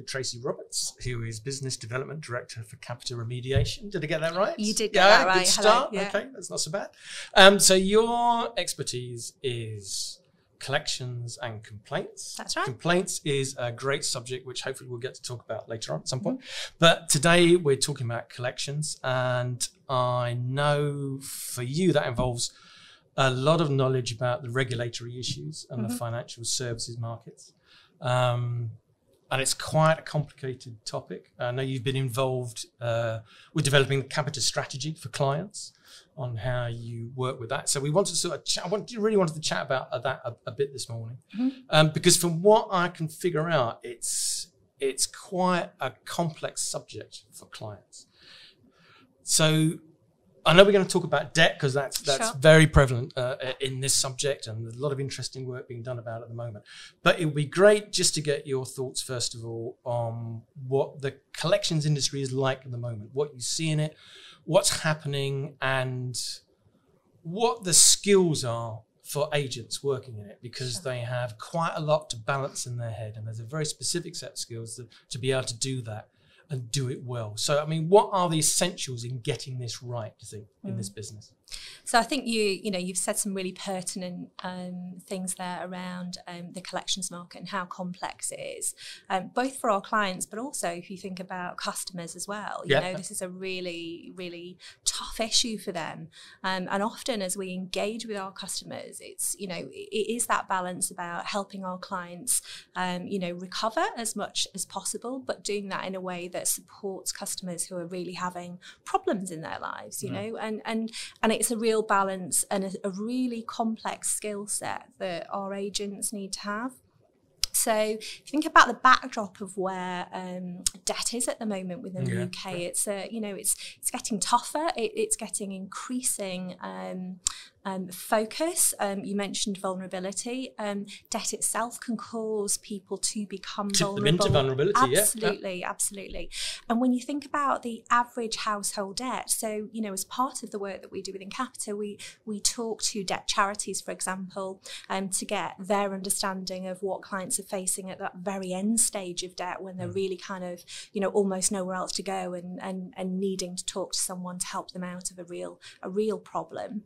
with Tracy Roberts, who is Business Development Director for Capita Remediation. Did I get that right? You did get yeah, that right. Good start. Yeah. Okay, that's not so bad. Um, so your expertise is collections and complaints. That's right. Complaints is a great subject, which hopefully we'll get to talk about later on at some point. Mm-hmm. But today we're talking about collections, and I know for you that involves a lot of knowledge about the regulatory issues and mm-hmm. the financial services markets. Um, and it's quite a complicated topic. I know you've been involved uh, with developing the Capita strategy for clients on how you work with that. So we wanted to sort of chat, I want, really wanted to chat about that a, a bit this morning, mm-hmm. um, because from what I can figure out, it's it's quite a complex subject for clients. So I know we're going to talk about debt because that's that's sure. very prevalent uh, in this subject, and there's a lot of interesting work being done about it at the moment. But it would be great just to get your thoughts first of all on what the collections industry is like at the moment, what you see in it, what's happening, and what the skills are for agents working in it because sure. they have quite a lot to balance in their head, and there's a very specific set of skills to, to be able to do that and do it well. So, I mean, what are the essentials in getting this right, do you think, in mm. this business? So I think you you know you've said some really pertinent um, things there around um, the collections market and how complex it is, um, both for our clients, but also if you think about customers as well. You yeah. know, this is a really really tough issue for them, um, and often as we engage with our customers, it's you know it is that balance about helping our clients, um, you know, recover as much as possible, but doing that in a way that supports customers who are really having problems in their lives. You mm. know, and and and it's a real balance and a, a really complex skill set that our agents need to have. So if you think about the backdrop of where um, debt is at the moment within yeah. the UK, it's a, you know it's it's getting tougher. It, it's getting increasing um, um, focus. Um, you mentioned vulnerability. Um, debt itself can cause people to become Tip vulnerable. them into vulnerability, absolutely, yeah. absolutely. And when you think about the average household debt, so you know, as part of the work that we do within Capita, we we talk to debt charities, for example, um, to get their understanding of what clients are facing at that very end stage of debt when they're mm. really kind of you know almost nowhere else to go and and and needing to talk to someone to help them out of a real a real problem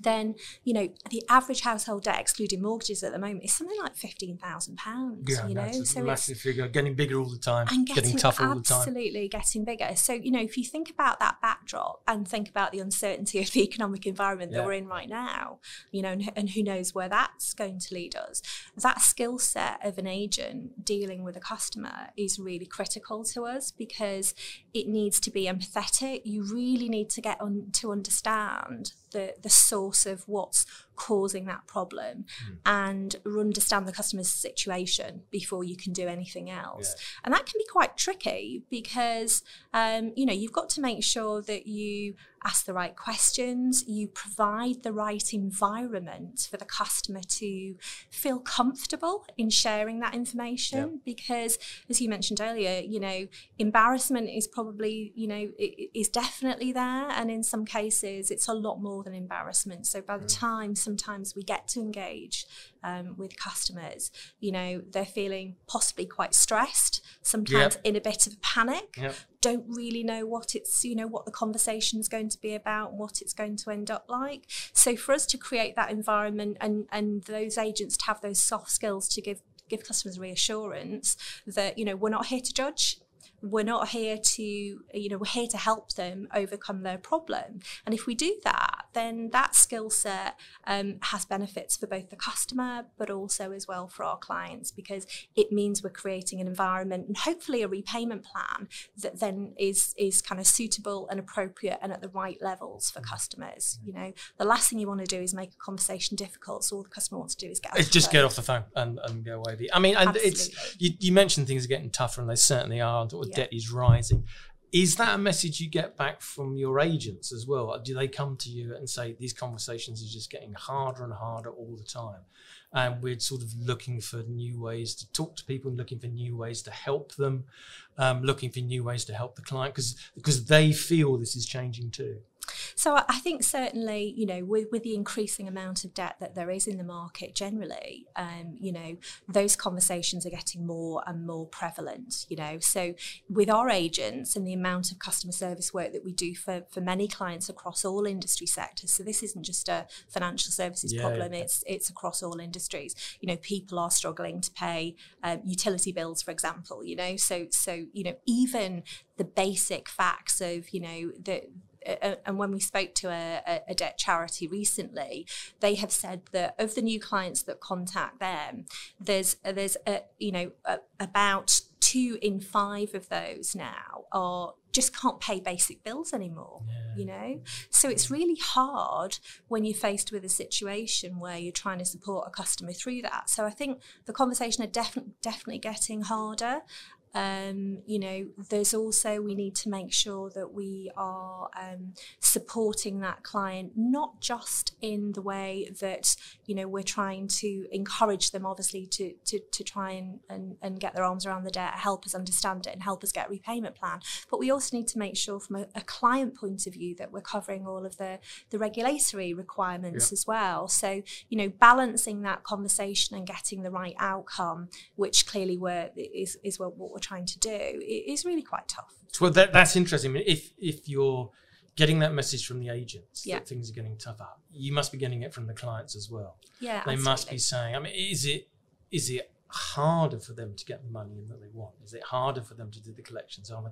then you know the average household debt excluding mortgages at the moment is something like fifteen thousand pounds. Yeah, you know, so a massive figure, getting bigger all the time, and getting, getting tougher all the time. Absolutely, getting bigger. So you know, if you think about that backdrop and think about the uncertainty of the economic environment yeah. that we're in right now, you know, and, and who knows where that's going to lead us, that skill set of an agent dealing with a customer is really critical to us because it needs to be empathetic. You really need to get on to understand the the source of what's causing that problem mm. and understand the customer's situation before you can do anything else. Yeah. And that can be quite tricky because um, you know you've got to make sure that you ask the right questions, you provide the right environment for the customer to feel comfortable in sharing that information. Because, as you mentioned earlier, you know, embarrassment is probably, you know, is definitely there. And in some cases, it's a lot more than embarrassment. So by the mm. time sometimes we get to engage um, with customers, you know, they're feeling possibly quite stressed, sometimes yep. in a bit of a panic, yep. don't really know what it's, you know, what the conversation is going to be about, what it's going to end up like. So for us to create that environment and, and those agents to have those soft skills to give give customers reassurance that you know we're not here to judge we're not here to you know we're here to help them overcome their problem and if we do that then that skill set um, has benefits for both the customer but also as well for our clients because it means we're creating an environment and hopefully a repayment plan that then is is kind of suitable and appropriate and at the right levels for customers you know the last thing you want to do is make a conversation difficult so all the customer wants to do is get it's just get off the phone and, and go away i mean and Absolutely. it's you, you mentioned things are getting tougher and they certainly are yeah. debt is rising. Is that a message you get back from your agents as well? Do they come to you and say these conversations are just getting harder and harder all the time? And we're sort of looking for new ways to talk to people, and looking for new ways to help them, um, looking for new ways to help the client because because they feel this is changing too. So I think certainly, you know, with, with the increasing amount of debt that there is in the market generally, um, you know, those conversations are getting more and more prevalent, you know. So with our agents and the amount of customer service work that we do for, for many clients across all industry sectors, so this isn't just a financial services yeah, problem, yeah. it's it's across all industries. You know, people are struggling to pay um, utility bills, for example, you know, so so, you know, even the basic facts of, you know, the and when we spoke to a, a, debt charity recently, they have said that of the new clients that contact them, there's there's a, you know a, about two in five of those now are just can't pay basic bills anymore yeah. you know? So it's really hard when you're faced with a situation where you're trying to support a customer through that. So i think the conversation are definitely definitely getting harder um, you know, there's also we need to make sure that we are um, supporting that client, not just in the way that you know we're trying to encourage them, obviously, to to, to try and, and, and get their arms around the debt, help us understand it, and help us get a repayment plan. But we also need to make sure, from a, a client point of view, that we're covering all of the the regulatory requirements as well. So you know, balancing that conversation and getting the right outcome, which clearly we're is is what, what we're trying to do it is really quite tough. Well, that, that's interesting. I mean, if if you're getting that message from the agents yeah. that things are getting tougher, you must be getting it from the clients as well. Yeah, they absolutely. must be saying. I mean, is it is it harder for them to get the money in that they want? Is it harder for them to do the collections? Are,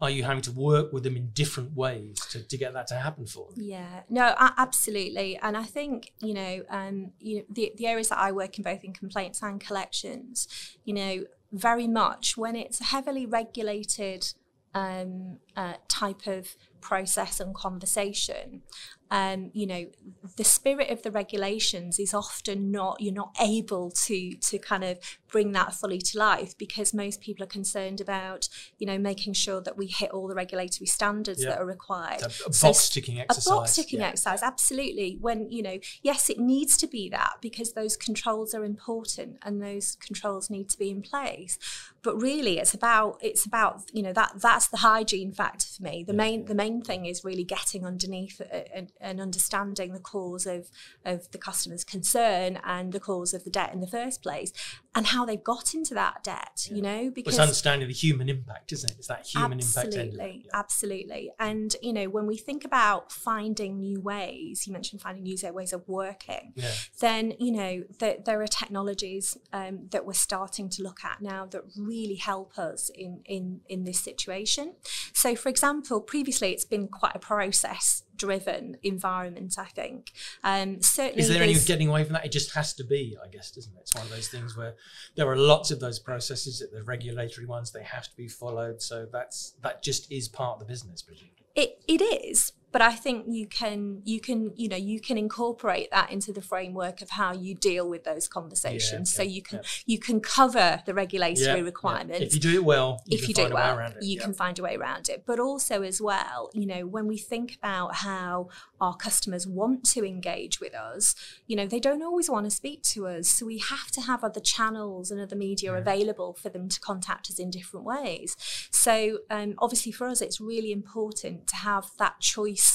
are you having to work with them in different ways to, to get that to happen for them? Yeah, no, absolutely. And I think, you know, um, you know the, the areas that I work in both in complaints and collections, you know, very much when it's a heavily regulated um, uh, type of process and conversation um, you know, the spirit of the regulations is often not, you're not able to, to kind of bring that fully to life because most people are concerned about, you know, making sure that we hit all the regulatory standards yeah. that are required. A, a so box ticking exercise. A box ticking yeah. exercise, absolutely. When, you know, yes, it needs to be that because those controls are important and those controls need to be in place. But really it's about, it's about, you know, that that's the hygiene factor for me. The yeah. main, the main thing is really getting underneath and and understanding the cause of, of the customer's concern and the cause of the debt in the first place and how they've got into that debt, yeah. you know, because it's understanding the human impact, isn't it? It's that human absolutely, impact. Absolutely, yeah. absolutely. And, you know, when we think about finding new ways, you mentioned finding new ways of working, yeah. then, you know, the, there are technologies um, that we're starting to look at now that really help us in, in, in this situation. So, for example, previously it's been quite a process driven environment, I think. Um, certainly, is there any getting away from that? It just has to be, I guess, doesn't it? It's one of those things where there are lots of those processes, that the regulatory ones, they have to be followed. So that's that just is part of the business, presumably. It it is, but I think you can you can you know you can incorporate that into the framework of how you deal with those conversations. Yeah, so yeah, you can yeah. you can cover the regulatory requirements. If you do it well, you if you do it well, you can find a way around it. But also as well, you know, when we think about how our customers want to engage with us, you know, they don't always want to speak to us. So we have to have other channels and other media available for them to contact us in different ways. So um, obviously for us, it's really important to have that choice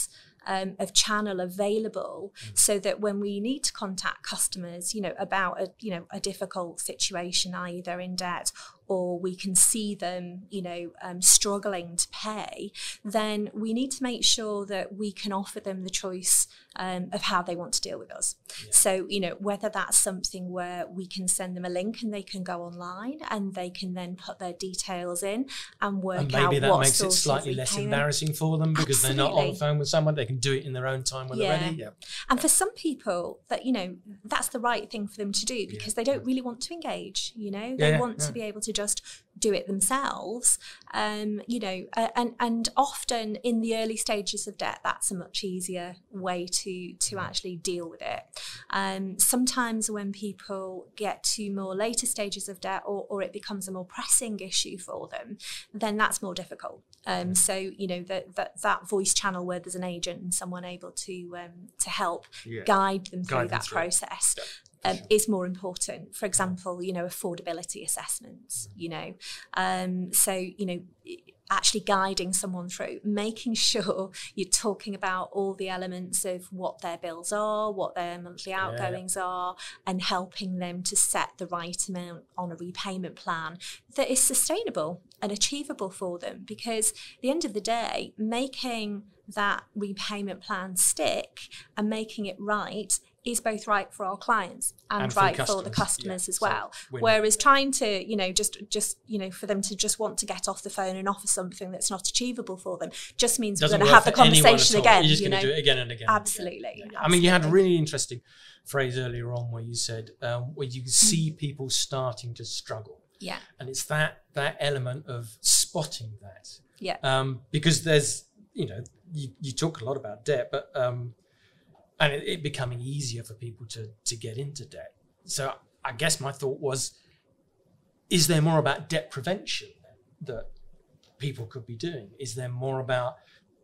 um, of channel available mm. so that when we need to contact customers you know about a you know a difficult situation either in debt or we can see them, you know, um, struggling to pay, then we need to make sure that we can offer them the choice um, of how they want to deal with us. Yeah. So, you know, whether that's something where we can send them a link and they can go online and they can then put their details in and work and maybe out that makes it slightly less embarrassing for them because Absolutely. they're not on the phone with someone. They can do it in their own time when yeah. they're ready. Yeah. And for some people, that you know, that's the right thing for them to do because yeah. they don't really want to engage. You know, they want to be able to just do it themselves. Um, you know, and and often in the early stages of debt, that's a much easier way to to actually deal with it. Um, sometimes when people get to more later stages of debt, or, or it becomes a more pressing issue for them, then that's more difficult. Um, so you know that that that voice channel where there's an agent and someone able to um, to help yeah. guide them through guide that them process. Yeah um, is more important. For example, you know, affordability assessments. You know, um, so you know, actually guiding someone through, making sure you're talking about all the elements of what their bills are, what their monthly outgoings yeah. are, and helping them to set the right amount on a repayment plan that is sustainable and achievable for them. Because at the end of the day, making that repayment plan stick and making it right is both right for our clients and, and right for, for, the customers yeah. as well. So Whereas trying to, you know, just just you know, for them to just want to get off the phone and offer something that's not achievable for them just means Doesn't we're going to have the conversation again. You're just going to do it again and again. Absolutely, yeah. Yeah. I mean, you had a really interesting phrase earlier on where you said um, where you see people starting to struggle. Yeah, and it's that that element of spotting that. Yeah, um, because there's you know you, you talk a lot about debt, but um, and it, it, becoming easier for people to to get into debt. So I guess my thought was, is there more about debt prevention that people could be doing? Is there more about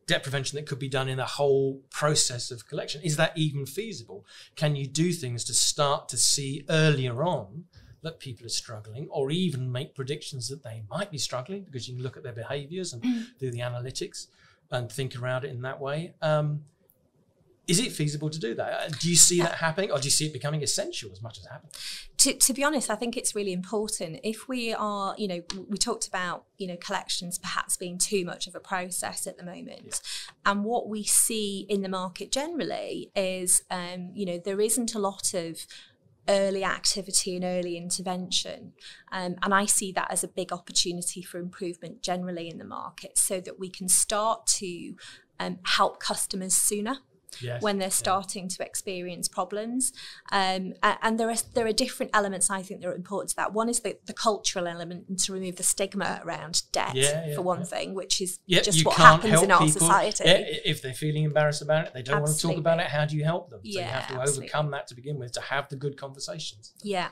debt prevention that could be done in the whole process of collection? Is that even feasible? Can you do things to start to see earlier on that people are struggling, or even make predictions that they might be struggling because you can look at their behaviors and mm. do the analytics and think around it in that way? Um, is it feasible to do that? Uh, do you see that happening, or do you see it becoming essential as much as happening? To, to be honest, I think it's really important. If we are, you know, we talked about, you know, collections perhaps being too much of a process at the moment, yeah. and what we see in the market generally is, um, you know, there isn't a lot of early activity and early intervention. Um, and I see that as a big opportunity for improvement generally in the market so that we can start to um, help customers sooner yes. when they're starting yeah. to experience problems. Um, and there are there are different elements I think that are important to that. One is the, the cultural element and to remove the stigma around debt yeah, yeah, for one thing, which is just what happens in our people. society. if they're feeling embarrassed about it, they don't Absolutely. want to talk about it. How do you help them? So you have to absolutely. overcome that to begin with to have the good conversations. Yeah,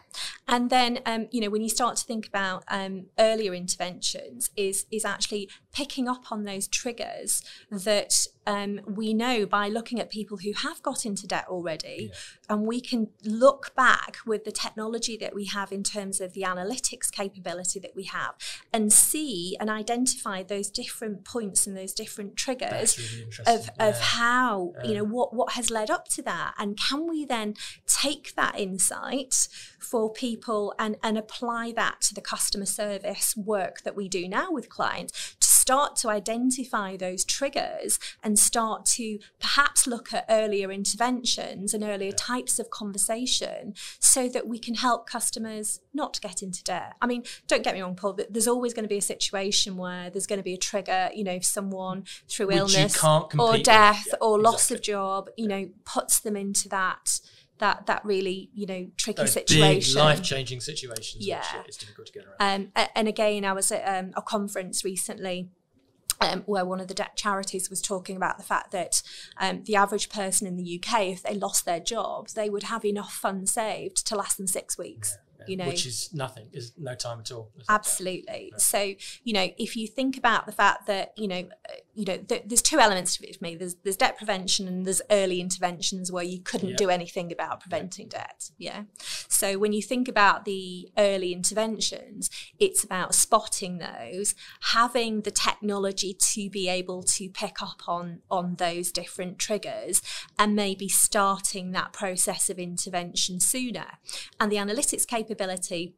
and then um, you know when you start to think about um, earlier interventions, is is actually picking up on those triggers that um, we know by looking at people who have got into debt already, yeah. and we can look back with the technology that we have in terms of the analytics capability that we have and see and identify those different points and those different triggers really of, yeah. of how, yeah. you know, what, what has led up to that. And can we then take that insight for people and, and apply that to the customer service work that we do now with clients start to identify those triggers and start to perhaps look at earlier interventions and earlier types of conversation so that we can help customers not get into debt. I mean, don't get me wrong, Paul, but there's always going to be a situation where there's going to be a trigger, you know, if someone through Which illness or death yeah, or loss of job, you know, puts them into that that that really you know tricky Those situation, life changing situations. Yeah, it's difficult to get around. Um, and again, I was at um, a conference recently. Um, where one of the debt charities was talking about the fact that um, the average person in the UK, if they lost their jobs, they would have enough funds saved to last them six weeks. Yeah you know which is nothing is no time at all absolutely so you know if you think about the fact that you know you know th- there's two elements to it for me there's there's debt prevention and there's early interventions where you couldn't yeah. do anything about preventing yeah. debt yeah so when you think about the early interventions it's about spotting those having the technology to be able to pick up on on those different triggers and maybe starting that process of intervention sooner and the analytics capability capability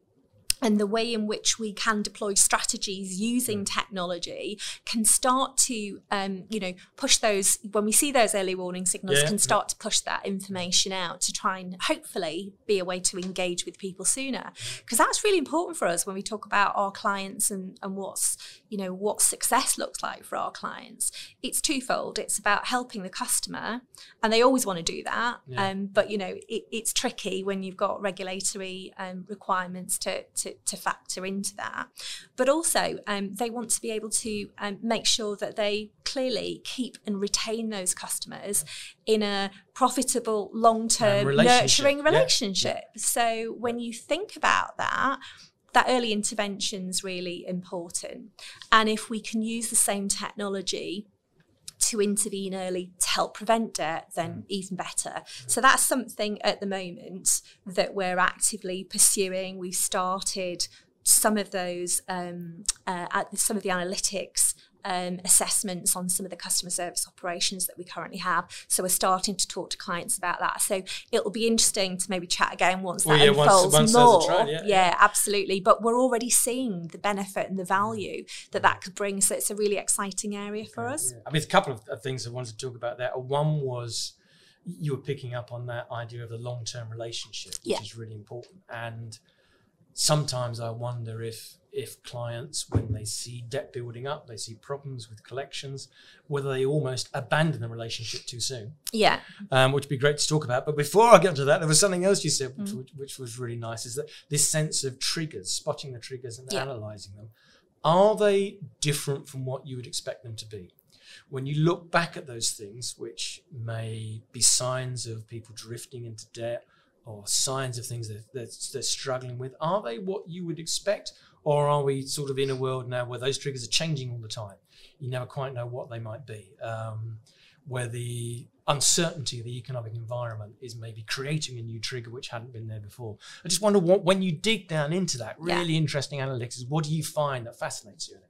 and the way in which we can deploy strategies using mm. technology can start to um, you know push those when we see those early warning signals yeah, can start yeah. to push that information out to try and hopefully be a way to engage with people sooner because that's really important for us when we talk about our clients and, and what's you know what success looks like for our clients it's twofold it's about helping the customer and they always want to do that yeah. um, but you know it, it's tricky when you've got regulatory um, requirements to, to to, to factor into that. But also, um, they want to be able to um, make sure that they clearly keep and retain those customers in a profitable, long term, relationship. nurturing relationship. Yeah. So when you think about that, that early intervention is really important. And if we can use the same technology to intervene early to help prevent debt, then mm. even better. So that's something at the moment that we're actively pursuing. We've started some of those, um, uh, some of the analytics um, assessments on some of the customer service operations that we currently have. So we're starting to talk to clients about that. So it'll be interesting to maybe chat again once well, that yeah, unfolds once, once more. yeah, yeah, absolutely. But we're already seeing the benefit and the value that that could bring. So it's a really exciting area for us. I mean, a couple of things I wanted to talk about there. One was you were picking up on that idea of the long term relationship, which yeah. is really important. And sometimes I wonder if if clients, when they see debt building up, they see problems with collections, whether they almost abandon the relationship too soon. Yeah. Um, which would be great to talk about. But before I get to that, there was something else you said, mm. which, which, was really nice, is that this sense of triggers, spotting the triggers and yeah. analysing them. Are they different from what you would expect them to be? when you look back at those things, which may be signs of people drifting into debt or signs of things that they're, they're, struggling with, are they what you would expect? Or are we sort of in a world now where those triggers are changing all the time? You never quite know what they might be. Um, where the uncertainty of the economic environment is maybe creating a new trigger which hadn't been there before. I just wonder what, when you dig down into that really yeah. interesting analytics, what do you find that fascinates you in it?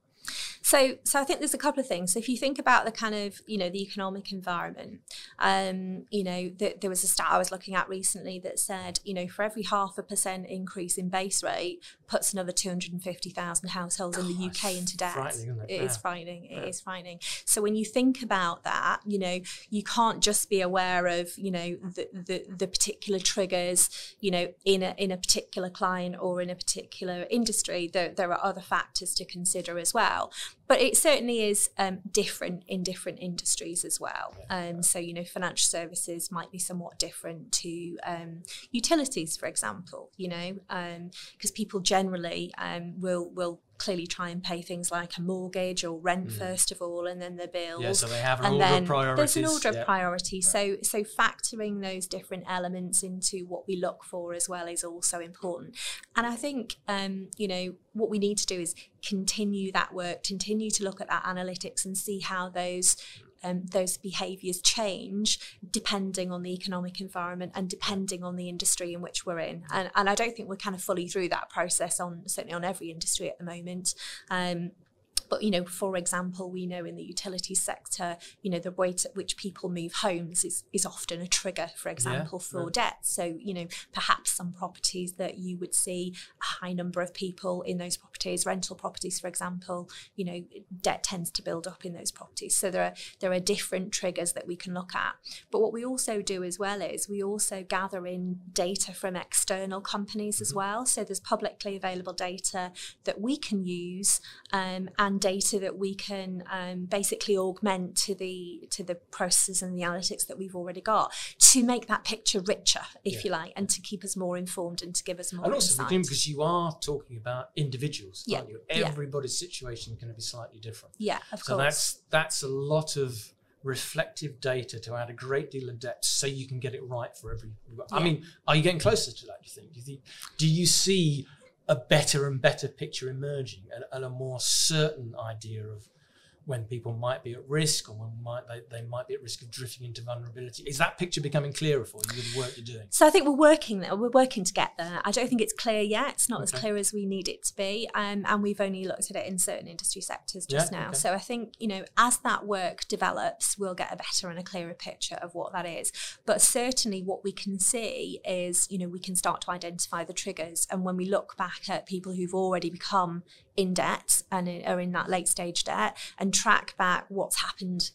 So, so I think there's a couple of things. So, if you think about the kind of, you know, the economic environment, um, you know, the, there was a stat I was looking at recently that said, you know, for every half a percent increase in base rate, puts another 250,000 households in the UK into debt. It's frightening, it, it yeah. is frightening. It yeah. is frightening. So, when you think about that, you know, you can't just be aware of, you know, the the, the particular triggers, you know, in a in a particular client or in a particular industry. There there are other factors to consider as well but it certainly is um, different in different industries as well. Um, so you know, financial services might be somewhat different to um, utilities, for example. You know, because um, people generally um, will will clearly try and pay things like a mortgage or rent mm. first of all, and then the bills. Yeah, so they have an and order of priorities. There's an order yeah. of priority. So so factoring those different elements into what we look for as well is also important. And I think um, you know what we need to do is continue that work, continue to look at that analytics and see how those um, those behaviours change depending on the economic environment and depending on the industry in which we're in. And, and I don't think we're kind of fully through that process on certainly on every industry at the moment. Um, but, you know, for example, we know in the utilities sector, you know, the rate at which people move homes is, is often a trigger, for example, yeah, for yeah. debt. So, you know, perhaps some properties that you would see a high number of people in those properties, rental properties, for example, you know, debt tends to build up in those properties. So there are there are different triggers that we can look at. But what we also do as well is we also gather in data from external companies mm-hmm. as well. So there's publicly available data that we can use um, and data that we can um, basically augment to the to the processes and the analytics that we've already got to make that picture richer, if yeah. you like, and to keep us more informed and to give us more. And also because you are talking about individuals, yeah. aren't you? Everybody's yeah. situation is going to be slightly different. Yeah, of so course. So that's that's a lot of reflective data to add a great deal of depth so you can get it right for every I mean are you getting closer to that do you think do you think do you see a better and better picture emerging and, and a more certain idea of when people might be at risk or when might they, they might be at risk of drifting into vulnerability. Is that picture becoming clearer for you with the work you're doing? So I think we're working there. We're working to get there. I don't think it's clear yet. It's not okay. as clear as we need it to be. Um, and we've only looked at it in certain industry sectors just yeah, now. Okay. So I think, you know, as that work develops, we'll get a better and a clearer picture of what that is. But certainly what we can see is, you know, we can start to identify the triggers. And when we look back at people who've already become in debt and are in that late stage debt and track back what's happened,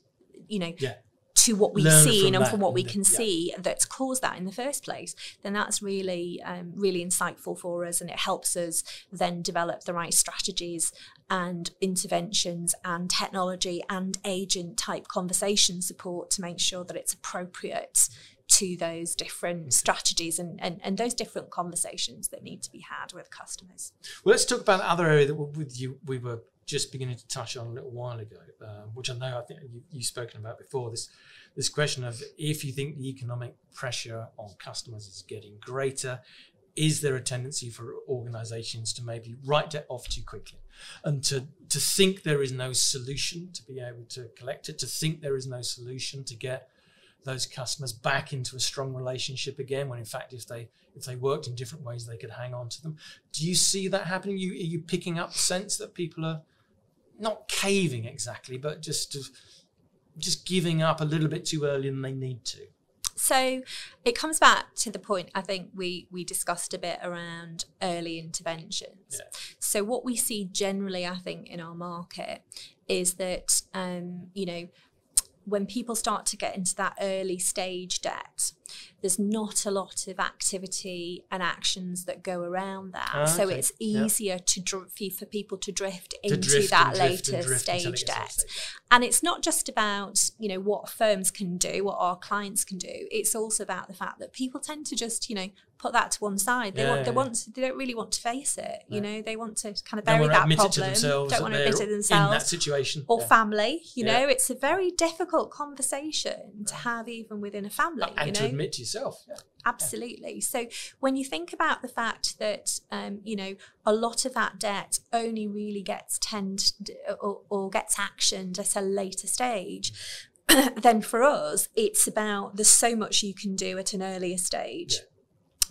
you know, yeah. to what we've Learn seen and from what we can yeah. see that's caused that in the first place, then that's really, um, really insightful for us and it helps us then develop the right strategies and interventions and technology and agent type conversation support to make sure that it's appropriate to those different strategies and, and, and those different conversations that need to be had with customers. Well, let's talk about the other area that with you we were just beginning to touch on a little while ago, um, which I know I think you, you've spoken about before. This this question of if you think the economic pressure on customers is getting greater, is there a tendency for organizations to maybe write debt off too quickly and to, to think there is no solution to be able to collect it, to think there is no solution to get those customers back into a strong relationship again when in fact if they if they worked in different ways they could hang on to them do you see that happening you are you picking up sense that people are not caving exactly, but just just giving up a little bit too early than they need to. So it comes back to the point I think we we discussed a bit around early interventions. Yeah. So what we see generally, I think, in our market is that um, you know when people start to get into that early stage debt, there's not a lot of activity and actions that go around that. Ah, so it's easier to dr- for people to drift to into drift that later stage debt. And it's not just about, you know, what firms can do, what our clients can do. It's also about the fact that people tend to just, you know, put that to one side. They yeah, want they yeah. want to, they don't really want to face it. You know, they want to kind of bury that problem. don't want to admit it themselves. In that situation. Or family. You know, it's a very difficult conversation to have even within a family. And you know? To admit to yourself. Absolutely. So when you think about the fact that um, you know a lot of that debt only really gets tend or, or gets actioned at a later stage, then for us it's about there's so much you can do at an earlier stage. Yeah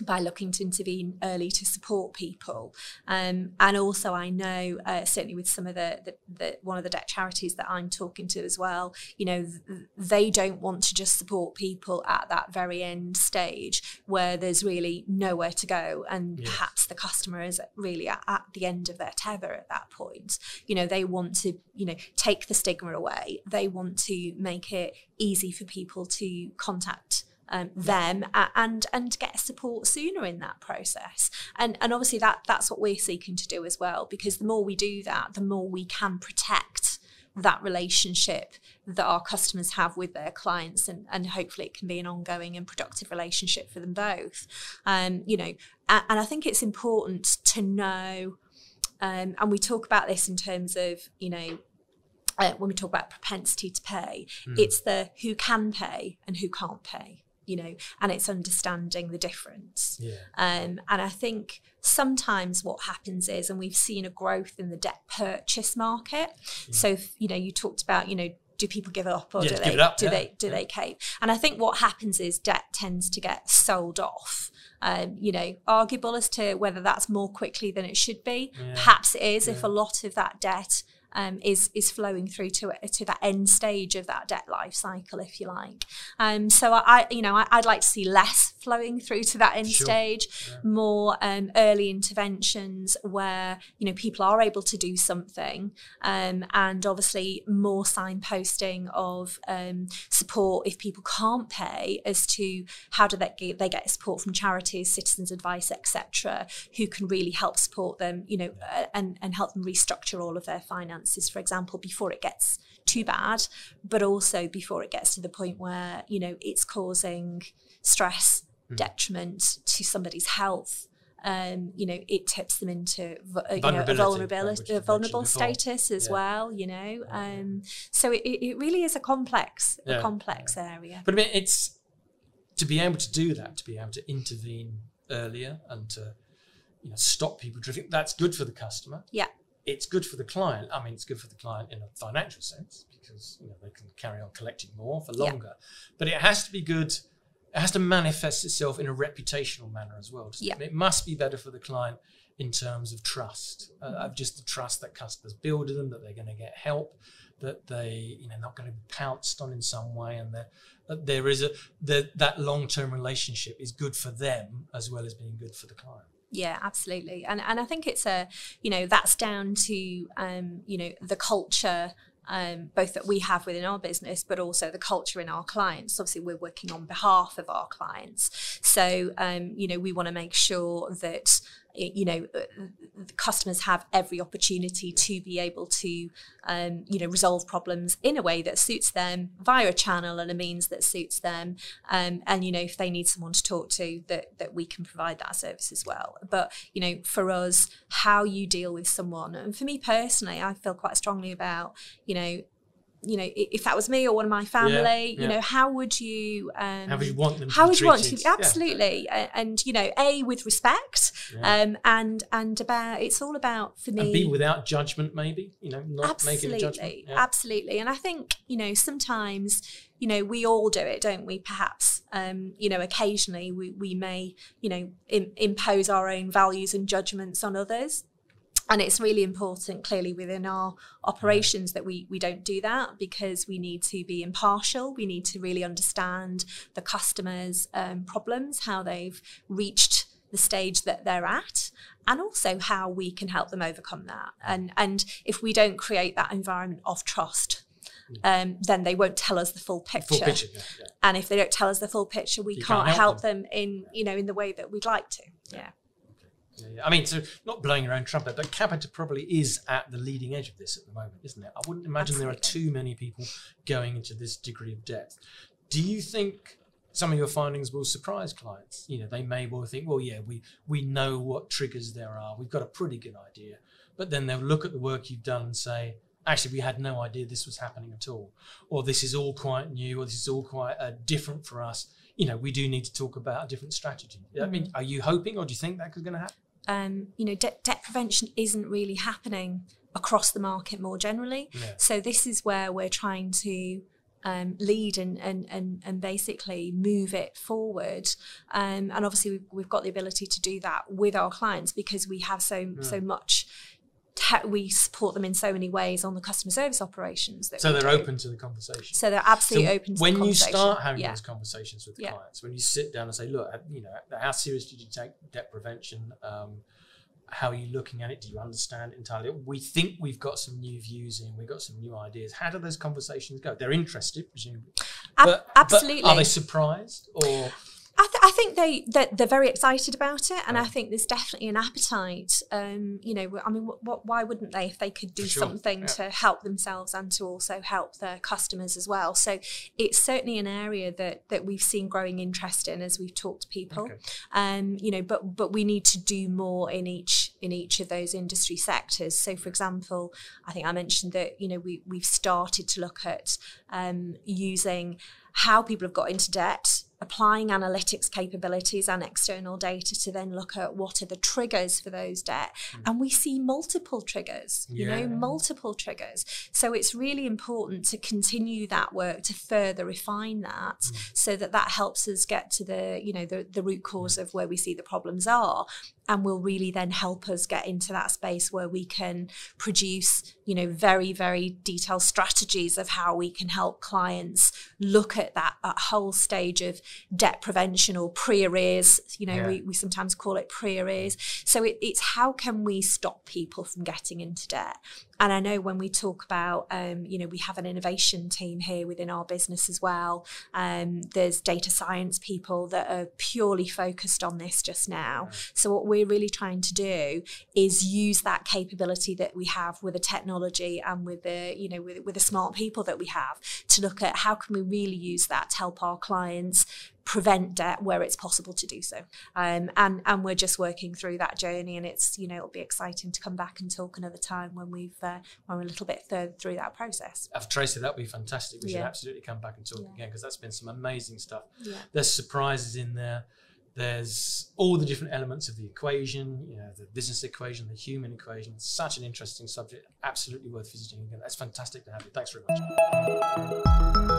by looking to intervene early to support people. Um, and also, I know uh, certainly with some of the, the, the, one of the debt charities that I'm talking to as well, you know, th- they don't want to just support people at that very end stage where there's really nowhere to go, and yes. perhaps the customer is really at, at the end of their tether at that point. You know, they want to, you know, take the stigma away. They want to make it easy for people to contact um, them and and get support sooner in that process. And and obviously that that's what we're seeking to do as well. Because the more we do that, the more we can protect that relationship that our customers have with their clients and, and hopefully it can be an ongoing and productive relationship for them both um, you know and, and i think it's important to know um, and we talk about this in terms of you know uh, when we talk about propensity to pay, mm. it's the who can pay and who can't pay you know, and it's understanding the difference. Yeah. Um, and I think sometimes what happens is, and we've seen a growth in the debt purchase market. Yeah. So, you know, you talked about, you know, do people give up or yeah, do they up, do yeah. they do they cape? And I think what happens is debt tends to get sold off. Um, you know, arguable as to whether that's more quickly than it should be. Perhaps it is if a lot of that debt um, is is flowing through to to that end stage of that debt life cycle, if you like. Um, so I, you know, I, would like to see less flowing through to that end sure. stage, yeah. more um, early interventions where you know people are able to do something, um, and obviously more signposting of um, support if people can't pay as to how do they get, they get support from charities, citizens advice, etc., who can really help support them, you know, uh, and and help them restructure all of their finances finances, for example, before it gets too bad, but also before it gets to the point where, you know, it's causing stress, mm. detriment to somebody's health. Um, you know, it tips them into uh, you know, a vulnerability, a vulnerable status as yeah. well. You know, um, so it, it really is a complex, yeah. a complex area. But I mean, it's to be able to do that, to be able to intervene earlier and to you know stop people drifting. That's good for the customer. Yeah it's good for the client. I mean, it's good for the client in a financial sense because you know they can carry on collecting more for longer. Yeah. But it has to be good. It has to manifest itself in a reputational manner as well. Yeah. It must be better for the client in terms of trust, uh, of just the trust that customers build in them, that they're going to get help, that they you know not going to be pounced on in some way, and that, that there is a that that long term relationship is good for them as well as being good for the client. Yeah, absolutely. And and I think it's a, you know, that's down to um, you know, the culture um, both that we have within our business, but also the culture in our clients. Obviously, we're working on behalf of our clients. So, um, you know, we want to make sure that you know uh, customers have every opportunity to be able to um, you know resolve problems in a way that suits them via a channel and a means that suits them um, and you know if they need someone to talk to that that we can provide that service as well. But you know for us how you deal with someone and for me personally I feel quite strongly about you know you know, if that was me or one of my family, yeah, you know, how would you? Um, how would you want them? How would you want to? Absolutely, yeah. and you know, a with respect, um, and and about it's all about for me. And be without judgment, maybe you know, not absolutely, making a judgment. Absolutely, and I think you know sometimes you know we all do it, don't we? Perhaps um, you know occasionally we we may you know Im- impose our own values and judgments on others and it's really important clearly within our operations that we we don't do that because we need to be impartial we need to really understand the customers um, problems how they've reached the stage that they're at and also how we can help them overcome that and and if we don't create that environment of trust um, then they won't tell us the full picture. Full picture yeah, yeah. And if they don't tell us the full picture, we can't, can't help help them. in you know in the way that we'd like to. Yeah. Yeah, yeah. I mean, so not blowing your own trumpet, but Capita probably is at the leading edge of this at the moment, isn't it? I wouldn't imagine there are too many people going into this degree of depth. Do you think some of your findings will surprise clients? You know, they may well think, well, yeah, we we know what triggers there are. We've got a pretty good idea, but then they'll look at the work you've done and say. Actually, we had no idea this was happening at all, or this is all quite new, or this is all quite uh, different for us. You know, we do need to talk about a different strategy. I mean, are you hoping, or do you think that is going to happen? um, you know, de- debt prevention isn't really happening across the market more generally. Yeah. So this is where we're trying to um, lead and, and, and, and basically move it forward. Um, and obviously, we've, we've got the ability to do that with our clients because we have so so much. Te- we support them in so many ways on the customer service operations. That So they're do. open to the conversation. So they're absolutely open to the when you start having yeah. those conversations with Yeah. clients, when you sit down and say, "Look, you know, how serious did you take debt prevention? Um, how are you looking at it? Do you understand it entirely? We think we've got some new views in, we've got some new ideas. How do those conversations go? They're interested, presumably. Ab- but, absolutely. But are they surprised or? I, th- I think they they're, they're very excited about it, and I think there's definitely an appetite. Um, you know, I mean, what, what, why wouldn't they if they could do sure, something yeah. to help themselves and to also help their customers as well? So it's certainly an area that that we've seen growing interest in as we've talked to people. Okay. Um, you know, but but we need to do more in each in each of those industry sectors. So, for example, I think I mentioned that you know we we've started to look at um, using how people have got into debt, applying analytics capabilities and external data to then look at what are the triggers for those debt. Hmm. And we see multiple triggers, you know, multiple triggers. So it's really important to continue that work to further refine that hmm. so that that helps us get to the, you know, the, the root cause hmm. of where we see the problems are and will really then help us get into that space where we can produce you know very very detailed strategies of how we can help clients look at that, that whole stage of debt prevention or pre-arrears you know Yeah. we, we sometimes call it pre-arrears so it, it's how can we stop people from getting into debt and I know when we talk about, um, you know, we have an innovation team here within our business as well. Um, there's data science people that are purely focused on this just now. So what we're really trying to do is use that capability that we have with the technology and with the, you know, with, with the smart people that we have to look at how can we really use that to help our clients prevent debt where it's possible to do so. Um, and and we're just working through that journey, and it's you know it'll be exciting to come back and talk another time when we've uh, when we're a little bit further through that process. Uh, Tracy, that would be fantastic. We should absolutely come back and talk Yeah. again because that's been some amazing stuff. Yeah. There's surprises in there. There's all the different elements of the equation, you know, the business equation, the human equation. Such an interesting subject. Absolutely worth visiting again. That's fantastic to have you. Thanks very much.